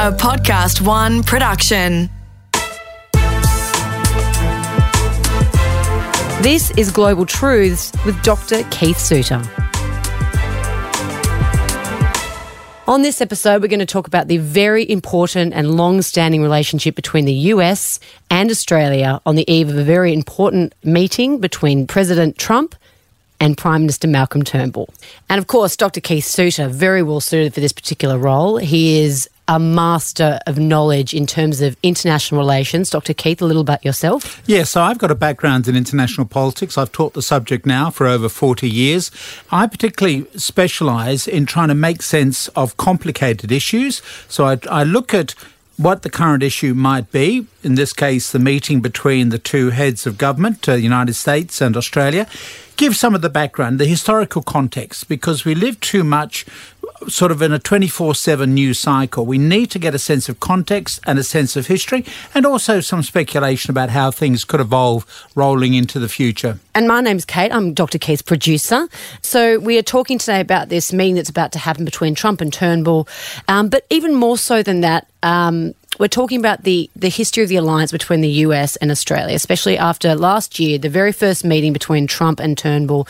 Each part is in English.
a Podcast One production. This is Global Truths with Dr. Keith Suter. On this episode, we're going to talk about the very important and long standing relationship between the US and Australia on the eve of a very important meeting between President Trump and Prime Minister Malcolm Turnbull. And of course, Dr. Keith Suter, very well suited for this particular role. He is a master of knowledge in terms of international relations. Dr. Keith, a little about yourself. Yeah, so I've got a background in international politics. I've taught the subject now for over 40 years. I particularly specialise in trying to make sense of complicated issues. So I, I look at what the current issue might be, in this case, the meeting between the two heads of government, uh, the United States and Australia, give some of the background, the historical context, because we live too much sort of in a 24 7 news cycle. We need to get a sense of context and a sense of history, and also some speculation about how things could evolve rolling into the future. And my name's Kate. I'm Dr. Keith's producer. So we are talking today about this meeting that's about to happen between Trump and Turnbull. Um, but even more so than that, um, we're talking about the, the history of the alliance between the US and Australia, especially after last year, the very first meeting between Trump and Turnbull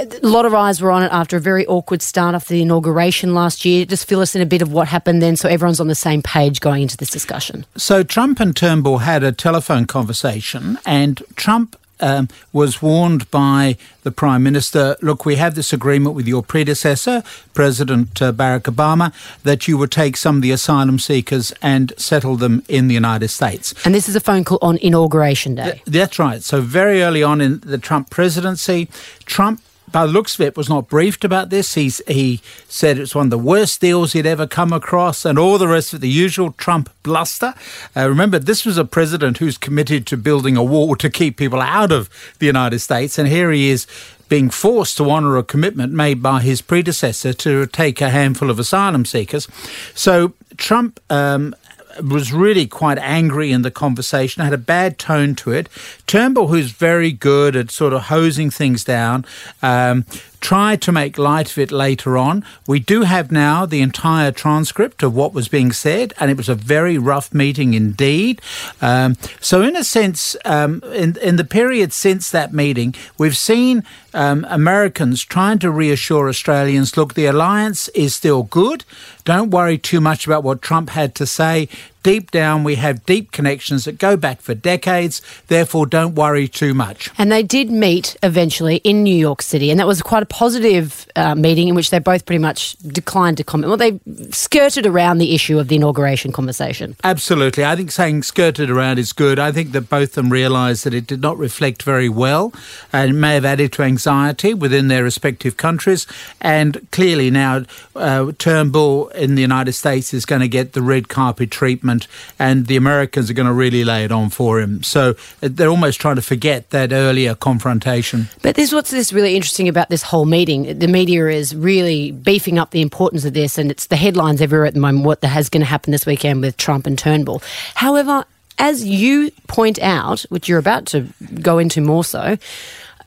a lot of eyes were on it after a very awkward start after the inauguration last year. Just fill us in a bit of what happened then so everyone's on the same page going into this discussion. So, Trump and Turnbull had a telephone conversation, and Trump um, was warned by the Prime Minister look, we have this agreement with your predecessor, President uh, Barack Obama, that you would take some of the asylum seekers and settle them in the United States. And this is a phone call on Inauguration Day. Th- that's right. So, very early on in the Trump presidency, Trump by the looks of it, was not briefed about this. He's, he said it's one of the worst deals he'd ever come across, and all the rest of the usual Trump bluster. Uh, remember, this was a president who's committed to building a wall to keep people out of the United States, and here he is being forced to honour a commitment made by his predecessor to take a handful of asylum seekers. So Trump um, was really quite angry in the conversation, had a bad tone to it. Turnbull, who's very good at sort of hosing things down, um, tried to make light of it later on. We do have now the entire transcript of what was being said, and it was a very rough meeting indeed. Um, so, in a sense, um, in, in the period since that meeting, we've seen um, Americans trying to reassure Australians look, the alliance is still good. Don't worry too much about what Trump had to say. Deep down, we have deep connections that go back for decades. Therefore, don't worry too much. And they did meet eventually in New York City, and that was quite a positive uh, meeting in which they both pretty much declined to comment. Well, they skirted around the issue of the inauguration conversation. Absolutely. I think saying skirted around is good. I think that both of them realised that it did not reflect very well and may have added to anxiety within their respective countries. And clearly now, uh, Turnbull in the United States is going to get the red carpet treatment and the Americans are going to really lay it on for him. So uh, they're almost trying to forget that earlier confrontation. But this what's this really interesting about this whole meeting. The media is really beefing up the importance of this, and it's the headlines everywhere at the moment. What has going to happen this weekend with Trump and Turnbull. However, as you point out, which you're about to go into more so,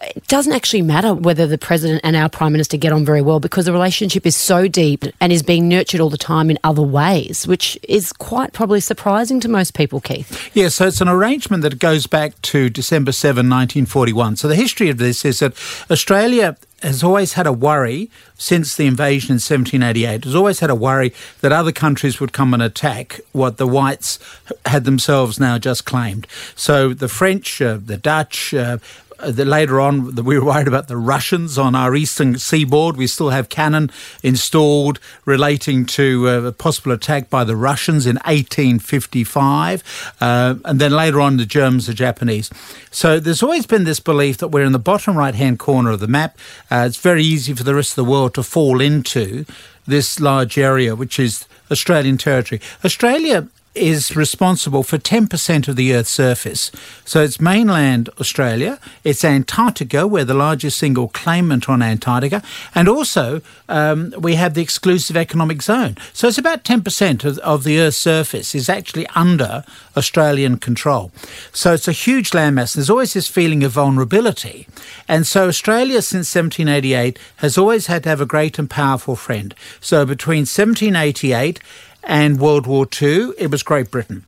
it doesn't actually matter whether the president and our prime minister get on very well because the relationship is so deep and is being nurtured all the time in other ways, which is quite probably surprising to most people, Keith. Yeah, so it's an arrangement that goes back to December 7, 1941. So the history of this is that Australia has always had a worry since the invasion in 1788. Has always had a worry that other countries would come and attack what the whites had themselves now just claimed. So the French, uh, the Dutch, uh, the, later on, the, we were worried about the Russians on our eastern seaboard. We still have cannon installed relating to uh, a possible attack by the Russians in 1855, uh, and then later on the Germans, the Japanese. So there's always been this belief that we're in the bottom right hand corner of the map. Uh, it's very easy for the rest of the world to fall into this large area, which is Australian territory. Australia is responsible for 10% of the Earth's surface. So it's mainland Australia, it's Antarctica, we're the largest single claimant on Antarctica, and also um, we have the exclusive economic zone. So it's about 10% of, of the Earth's surface is actually under Australian control. So it's a huge landmass. There's always this feeling of vulnerability. And so Australia, since 1788, has always had to have a great and powerful friend. So between 1788 and World War II, it was Great Britain.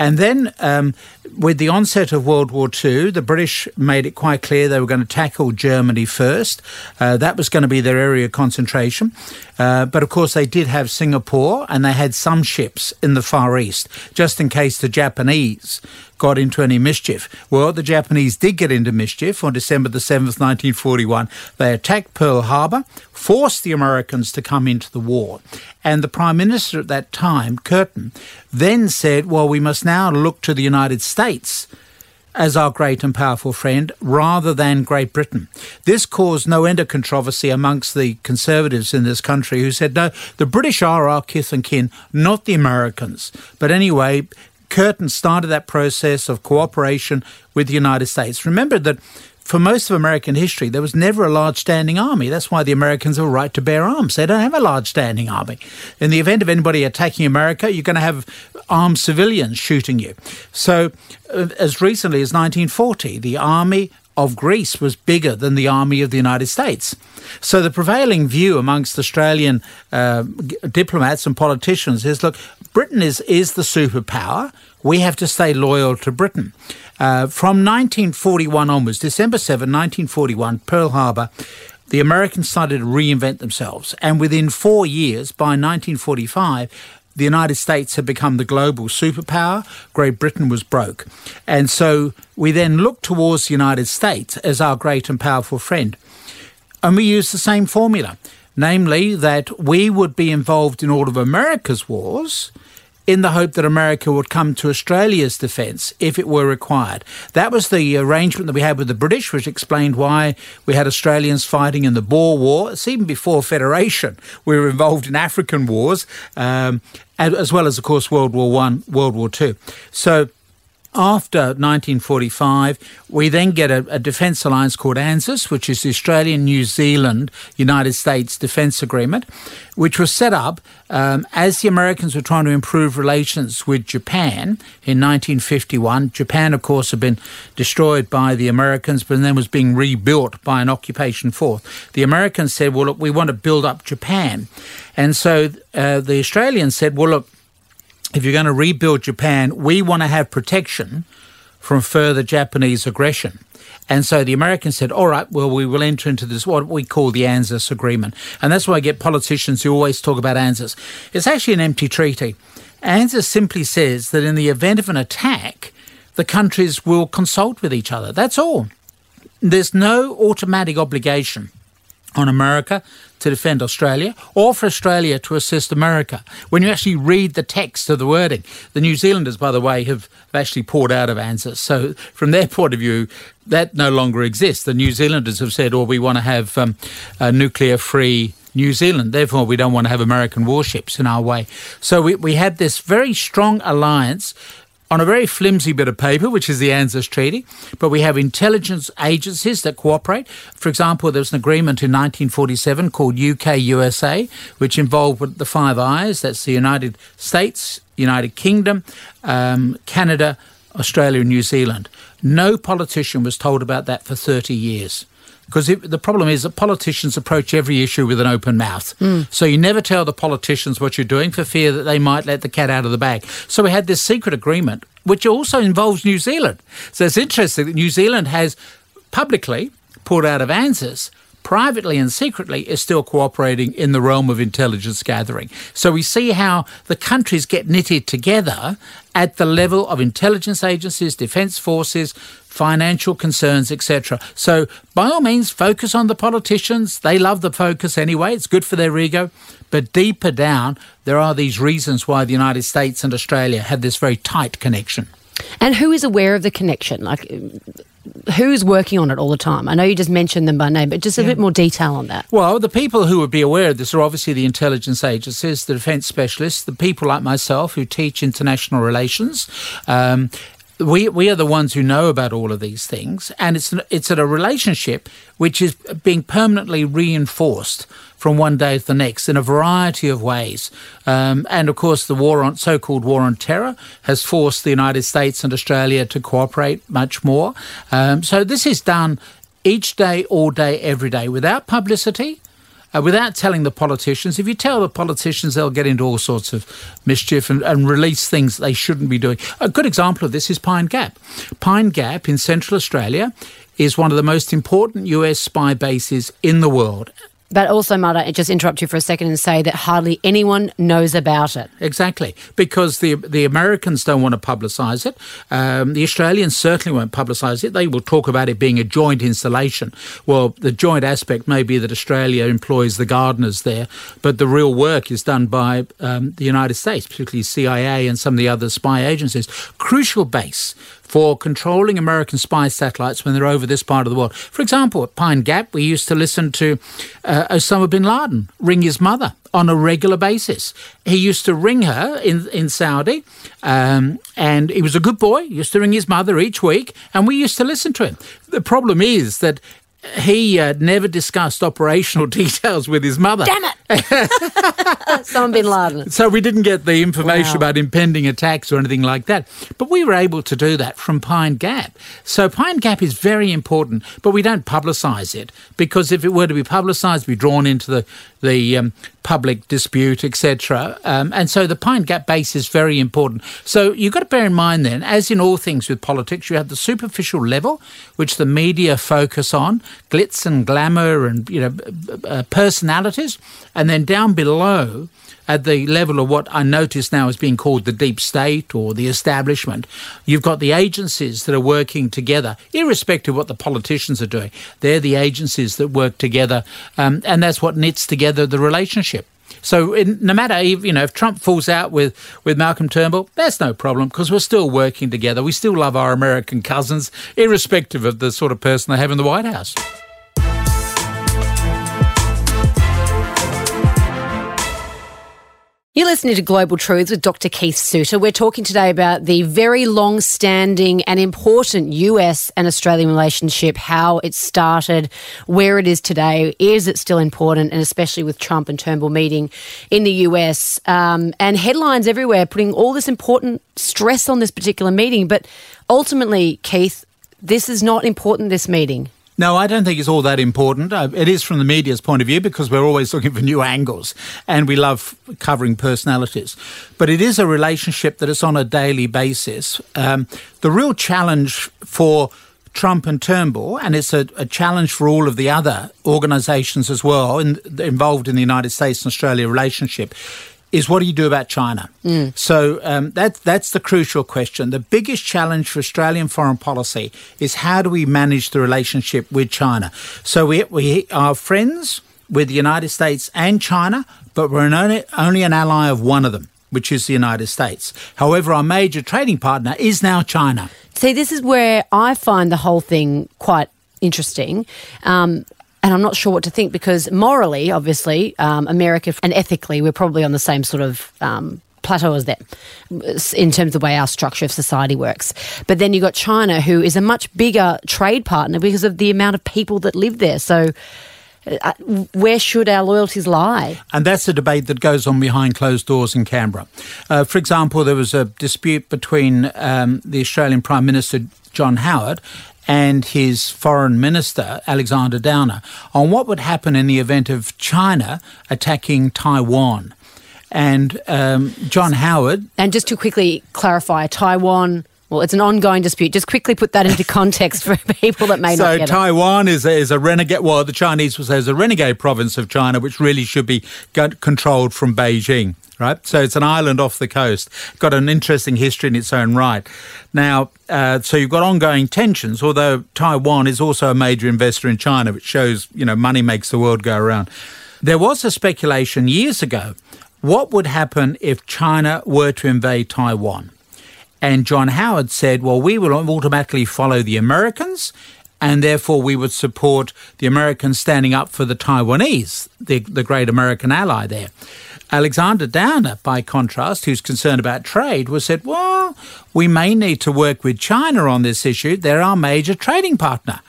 And then, um, with the onset of World War II, the British made it quite clear they were going to tackle Germany first. Uh, that was going to be their area of concentration. Uh, but of course, they did have Singapore and they had some ships in the Far East, just in case the Japanese got into any mischief. Well, the Japanese did get into mischief on December the 7th, 1941. They attacked Pearl Harbor, forced the Americans to come into the war. And the Prime Minister at that time, Curtin, then said, well, we must now look to the United States as our great and powerful friend rather than Great Britain. This caused no end of controversy amongst the conservatives in this country who said, no, the British are our kith and kin, not the Americans. But anyway, Curtin started that process of cooperation with the United States. Remember that for most of American history, there was never a large standing army. That's why the Americans have a right to bear arms. They don't have a large standing army. In the event of anybody attacking America, you're going to have armed civilians shooting you. So, uh, as recently as 1940, the army of Greece was bigger than the army of the United States. So the prevailing view amongst Australian uh, diplomats and politicians is look, Britain is, is the superpower. We have to stay loyal to Britain. Uh, from 1941 onwards, December 7, 1941, Pearl Harbor, the Americans started to reinvent themselves. And within four years, by 1945, the United States had become the global superpower. Great Britain was broke. And so we then looked towards the United States as our great and powerful friend. And we used the same formula, namely that we would be involved in all of America's wars in the hope that America would come to Australia's defence if it were required. That was the arrangement that we had with the British, which explained why we had Australians fighting in the Boer War. It's even before Federation. We were involved in African wars, um, as well as, of course, World War One, World War Two. So after 1945, we then get a, a, defence alliance called ANZUS, which is the Australian, New Zealand, United States Defence Agreement, which was set up um, as the Americans were trying to improve relations with Japan in 1951. Japan, of course, had been destroyed by the Americans, but then was being rebuilt by an occupation force. The Americans said, well, look, we want to build up Japan. And so uh, the Australians said, well, look, if you're going to rebuild Japan, we want to have protection from further Japanese aggression. And so the Americans said, all right, well, we will enter into this, what we call the ANZUS agreement. And that's why I get politicians who always talk about ANZUS. It's actually an empty treaty. ANZUS simply says that in the event of an attack, the countries will consult with each other. That's all. There's no automatic obligation on America to defend Australia or for Australia to assist America. When you actually read the text of the wording, the New Zealanders, by the way, have actually poured out of ANZUS. So, from their point of view, that no longer exists. The New Zealanders have said, oh, we want to have um, a nuclear free New Zealand. Therefore, we don't want to have American warships in our way. So we, we had this very strong alliance on a very flimsy bit of paper, which is the ANZUS Treaty, but we have intelligence agencies that cooperate. For example, there was an agreement in 1947 called UK USA, which involved the Five Eyes that's the United States, United Kingdom, um, Canada, Australia, and New Zealand. No politician was told about that for 30 years. Because the problem is that politicians approach every issue with an open mouth. Mm. So you never tell the politicians what you're doing for fear that they might let the cat out of the bag. So we had this secret agreement, which also involves New Zealand. So it's interesting that New Zealand has publicly pulled out of ANZUS privately and secretly is still cooperating in the realm of intelligence gathering. So we see how the countries get knitted together at the level of intelligence agencies, defence forces, financial concerns, etc. So by all means, focus on the politicians. They love the focus anyway. It's good for their ego. But deeper down, there are these reasons why the United States and Australia have this very tight connection. And who is aware of the connection? Like, who's working on it all the time? I know you just mentioned them by name, but just a yeah. bit more detail on that. Well, the people who would be aware of this are obviously the intelligence agencies, the defence specialists, the people like myself who teach international relations. Um, we we are the ones who know about all of these things, and it's it's a relationship which is being permanently reinforced from one day to the next in a variety of ways. Um, and of course, the war on so-called war on terror has forced the United States and Australia to cooperate much more. Um, so this is done each day, all day, every day, without publicity uh, without telling the politicians. If you tell the politicians, they'll get into all sorts of mischief and, and release things they shouldn't be doing. A good example of this is Pine Gap. Pine Gap in Central Australia is one of the most important US spy bases in the world. But also, Mada, I just interrupt you for a second and say that hardly anyone knows about it. Exactly, because the the Americans don't want to publicise it. Um, the Australians certainly won't publicise it. They will talk about it being a joint installation. Well, the joint aspect may be that Australia employs the gardeners there, but the real work is done by um, the United States, particularly CIA and some of the other spy agencies. Crucial base for controlling American spy satellites when they're over this part of the world. For example, at Pine Gap, we used to listen to uh, Osama bin Laden ring his mother on a regular basis. He used to ring her in, in Saudi, um, and he was a good boy. Used to ring his mother each week, and we used to listen to him. The problem is that he uh, never discussed operational details with his mother. Damn it! Someone bin Laden. So we didn't get the information Wow. about impending attacks or anything like that. But we were able to do that from Pine Gap. So Pine Gap is very important, but we don't publicise it because if it were to be publicised, be drawn into the the um, public dispute, etc. Um, and so the Pine Gap base is very important. So you've got to bear in mind then, as in all things with politics, you have the superficial level, which the media focus on, glitz and glamour and you know uh, personalities, and then down below at the level of what I notice now is being called the deep state or the establishment, you've got the agencies that are working together, irrespective of what the politicians are doing. They're the agencies that work together, um, and that's what knits together the relationship. So in, no matter if, you know if Trump falls out with with Malcolm Turnbull, that's no problem because we're still working together. We still love our American cousins, irrespective of the sort of person they have in the White House. You're listening to Global Truths with Dr. Keith Suter. We're talking today about the very long standing and important US and Australian relationship, how it started, where it is today. Is it still important? And especially with Trump and Turnbull meeting in the US, um, and headlines everywhere putting all this important stress on this particular meeting. But ultimately, Keith, this is not important, this meeting. No, I don't think it's all that important. Uh, it is from the media's point of view because we're always looking for new angles and we love covering personalities. But it is a relationship that is on a daily basis. Um, the real challenge for Trump and Turnbull, and it's a, a challenge for all of the other organisations as well in, involved in the United States and Australia relationship, is what do you do about China? So um, that, that's the crucial question. The biggest challenge for Australian foreign policy is how do we manage the relationship with China? So we, we are friends with the United States and China, but we're an only, only an ally of one of them, which is the United States. However, our major trading partner is now China. See, this is where I find the whole thing quite interesting. Um, and I'm not sure what to think because morally, obviously, um, America and ethically, we're probably on the same sort of um, plateau as them in terms of the way our structure of society works. But then you've got China, who is a much bigger trade partner because of the amount of people that live there. So, uh, where should our loyalties lie? And that's a debate that goes on behind closed doors in Canberra. Uh, for example, there was a dispute between um, the Australian Prime Minister John Howard and his foreign minister, Alexander Downer, on what would happen in the event of China attacking Taiwan. And um, John Howard And just to quickly clarify, Taiwan. Well, it's an ongoing dispute. Just quickly put that into context for people that may so not it. Taiwan is a, is a renegade. Well, the Chinese will say is a renegade province of China, which really should be controlled from Beijing. Right, so it's an island off the coast. Got an interesting history in its own right. Now, uh, so you've got ongoing tensions. Although Taiwan is also a major investor in China, which shows you know money makes the world go around. There was a speculation years ago. What would happen if China were to invade Taiwan? And John Howard said, well, we will automatically follow the Americans, and therefore we would support the Americans standing up for the Taiwanese, the, the great American ally there. Alexander Downer, by contrast, who's concerned about trade, was said, well, we may need to work with China on this issue. They're our major trading partner.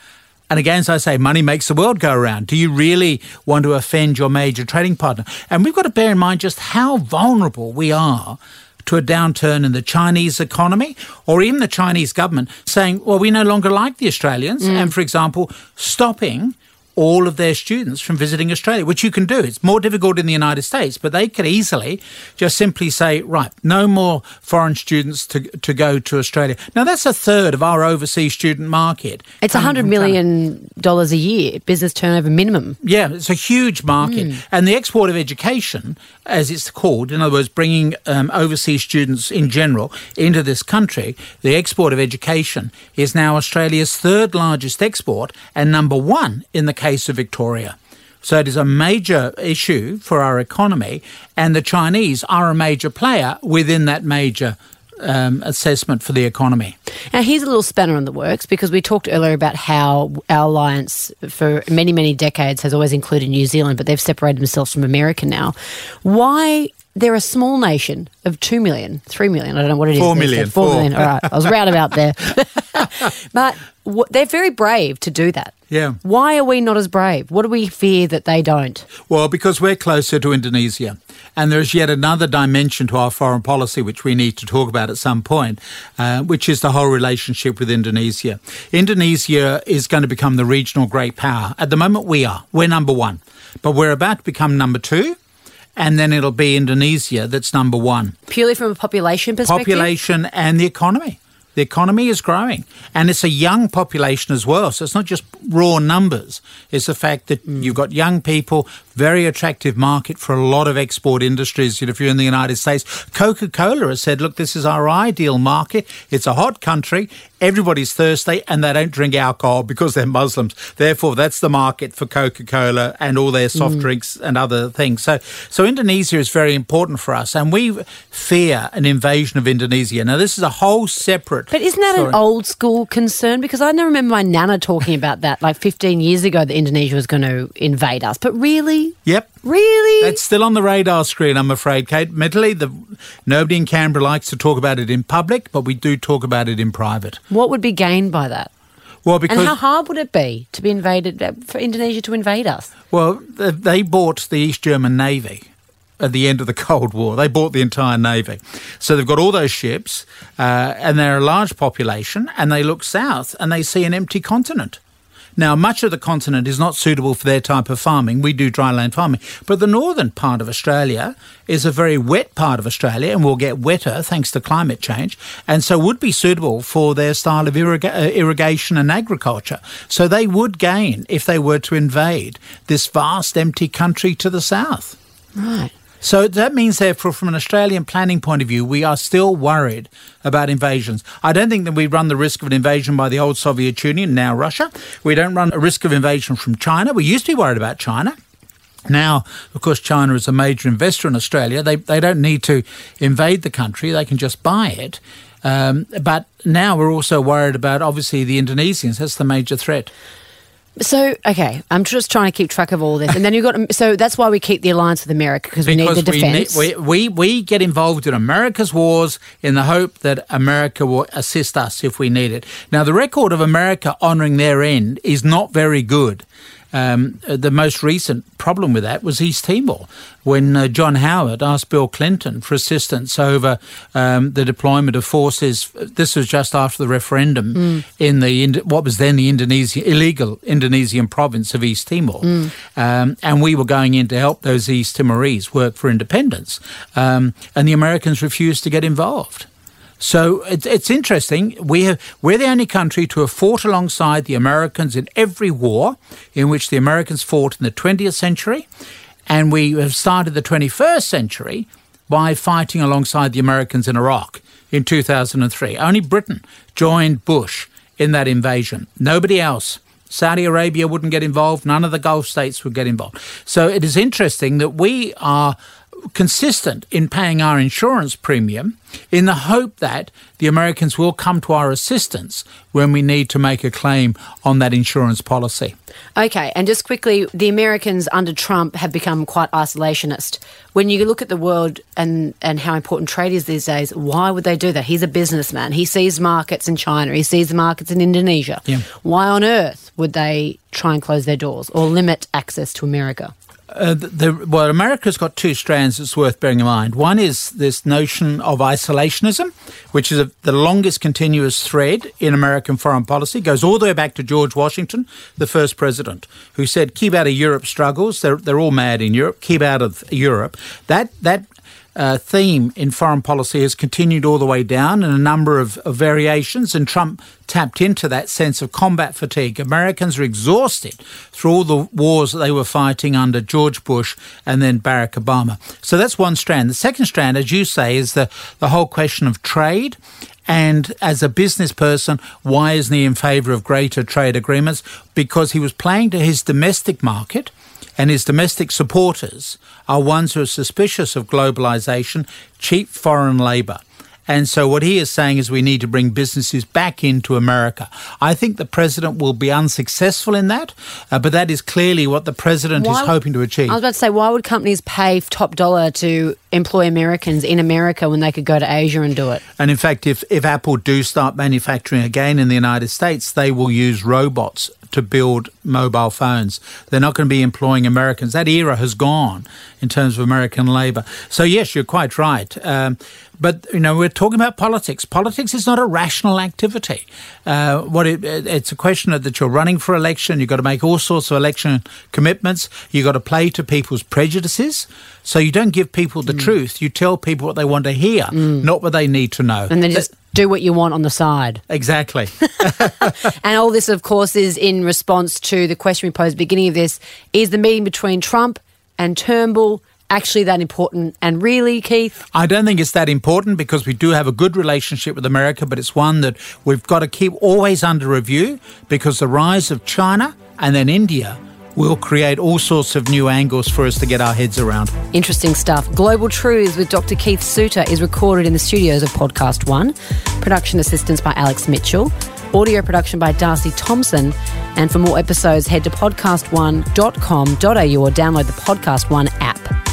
And again, as I say, money makes the world go around. Do you really want to offend your major trading partner? And we've got to bear in mind just how vulnerable we are to a downturn in the Chinese economy or even the Chinese government saying, well, we no longer like the Australians. Mm. And for example, stopping all of their students from visiting Australia, which you can do. It's more difficult in the United States, but they could easily just simply say, right, no more foreign students to, to go to Australia. Now, that's a third of our overseas student market. It's coming $100 from million dollars a year, business turnover minimum. yeah, it's a huge market. And the export of education, as it's called, in other words, bringing um, overseas students in general into this country, the export of education is now Australia's third largest export and number one in the case of Victoria. So it is a major issue for our economy, and the Chinese are a major player within that major um, assessment for the economy. Now, here's a little spanner in the works because we talked earlier about how our alliance for many, many decades has always included New Zealand, but they've separated themselves from America now. Why? They're a small nation of 2 million, 3 million, I don't know what it is. Four these million, days. Four four. million, all right. I was roundabout there. but w- they're very brave to do that. Yeah. Why are we not as brave? What do we fear that they don't? Well, because we're closer to Indonesia. And there's yet another dimension to our foreign policy, which we need to talk about at some point, uh, which is the whole relationship with Indonesia. Indonesia is going to become the regional great power. At the moment, we are. We're number one. But we're about to become number two. And then it'll be Indonesia that's number one. Purely from a population perspective? Population and the economy. The economy is growing, and it's a young population as well. So it's not just raw numbers. It's the fact that mm. you've got young people, very attractive market for a lot of export industries. You know, if you're in the United States, Coca Cola has said, look, this is our ideal market. It's a hot country. Everybody's thirsty and they don't drink alcohol because they're Muslims. Therefore, that's the market for Coca Cola and all their soft mm. drinks and other things. So, so Indonesia is very important for us, and we fear an invasion of Indonesia. Now, this is a whole separate. But isn't that story. an old school concern? Because I never remember my nana talking about that like 15 years ago that Indonesia was going to invade us. But really? Yep. Really? That's still on the radar screen, I'm afraid, Kate. Admittedly, the, nobody in Canberra likes to talk about it in public, but we do talk about it in private. what would be gained by that? Well, because and how hard would it be to be invaded, uh, for Indonesia to invade us? well, they bought the East German Navy at the end of the Cold War. They bought the entire navy, so they've got all those ships, uh, and they're a large population, and they look south and they see an empty continent. Now, much of the continent is not suitable for their type of farming. We do dryland farming. But the northern part of Australia is a very wet part of Australia and will get wetter thanks to climate change, and so would be suitable for their style of uh, irrigation and agriculture. So they would gain if they were to invade this vast empty country to the south. Right. So that means, therefore, from an Australian planning point of view, we are still worried about invasions. I don't think that we run the risk of an invasion by the old Soviet Union, now Russia. We don't run a risk of invasion from China. We used to be worried about China. Now, of course, China is a major investor in Australia. They, they don't need to invade the country, they can just buy it. Um, but now we're also worried about, obviously, the Indonesians. That's the major threat. So, okay, I'm just trying to keep track of all this. And then you've got, so that's why we keep the alliance with America because we need the we, need- defence. we, we, we get involved in America's wars in the hope that America will assist us if we need it. Now, the record of America honouring their end is not very good. Um, the most recent problem with that was East Timor, when uh, John Howard asked Bill Clinton for assistance over um, the deployment of forces. This was just after the referendum in the what was then the Indonesia illegal Indonesian province of East Timor, um, and we were going in to help those East Timorese work for independence, um, and the Americans refused to get involved. So it's, it's interesting. We have, we're the only country to have fought alongside the Americans in every war in which the Americans fought in the 20th century. And we have started the 21st century by fighting alongside the Americans in Iraq in 2003. Only Britain joined Bush in that invasion. Nobody else. Saudi Arabia wouldn't get involved. None of the Gulf states would get involved. So it is interesting that we are consistent in paying our insurance premium in the hope that the Americans will come to our assistance when we need to make a claim on that insurance policy. Okay, and just quickly, the Americans under Trump have become quite isolationist. When you look at the world and, and how important trade is these days, why would they do that? He's a businessman. He sees markets in China, he sees markets in Indonesia. Yeah. Why on earth would they try and close their doors or limit access to America? Uh, the, well, America's got two strands that's worth bearing in mind. One is this notion of isolationism, which is a, the longest continuous thread in American foreign policy. It goes all the way back to George Washington, the first president, who said, "Keep out of Europe struggles. They're they're all mad in Europe. Keep out of Europe." That that uh, theme in foreign policy has continued all the way down in a number of, of, variations, and Trump tapped into that sense of combat fatigue. Americans are exhausted through all the wars that they were fighting under George Bush and then Barack Obama. So that's one strand. The second strand, as you say, is the, the whole question of trade. And as a business person, why isn't he in favour of greater trade agreements? Because he was playing to his domestic market and his domestic supporters are ones who are suspicious of globalization, cheap foreign labor. And so what he is saying is we need to bring businesses back into America. I think the president will be unsuccessful in that, uh, but that is clearly what the president why, is hoping to achieve. I was about to say, why would companies pay top dollar to employ Americans in America when they could go to Asia and do it? And in fact, if, if Apple do start manufacturing again in the United States, they will use robots to build mobile phones. They're not going to be employing Americans. That era has gone in terms of American labour. So yes, you're quite right. Um, but you know, we're talking about politics. Politics is not a rational activity. Uh, what it, it's a question of that you're running for election. You've got to make all sorts of election commitments. You've got to play to people's prejudices. So you don't give people the mm. truth. You tell people what they want to hear, mm. not what they need to know. And then just do what you want on the side. Exactly. and all this, of course, is in response to the question we posed at the beginning of this: Is the meeting between Trump and Turnbull? actually that important? And really, Keith? I don't think it's that important because we do have a good relationship with America, but it's one that we've got to keep always under review because the rise of China and then India will create all sorts of new angles for us to get our heads around. Interesting stuff. Global Truths with Dr. Keith Suter is recorded in the studios of Podcast One. Production assistance by Alex Mitchell. Audio production by Darcy Thompson. And for more episodes, head to podcastone.com.au or download the Podcast One app.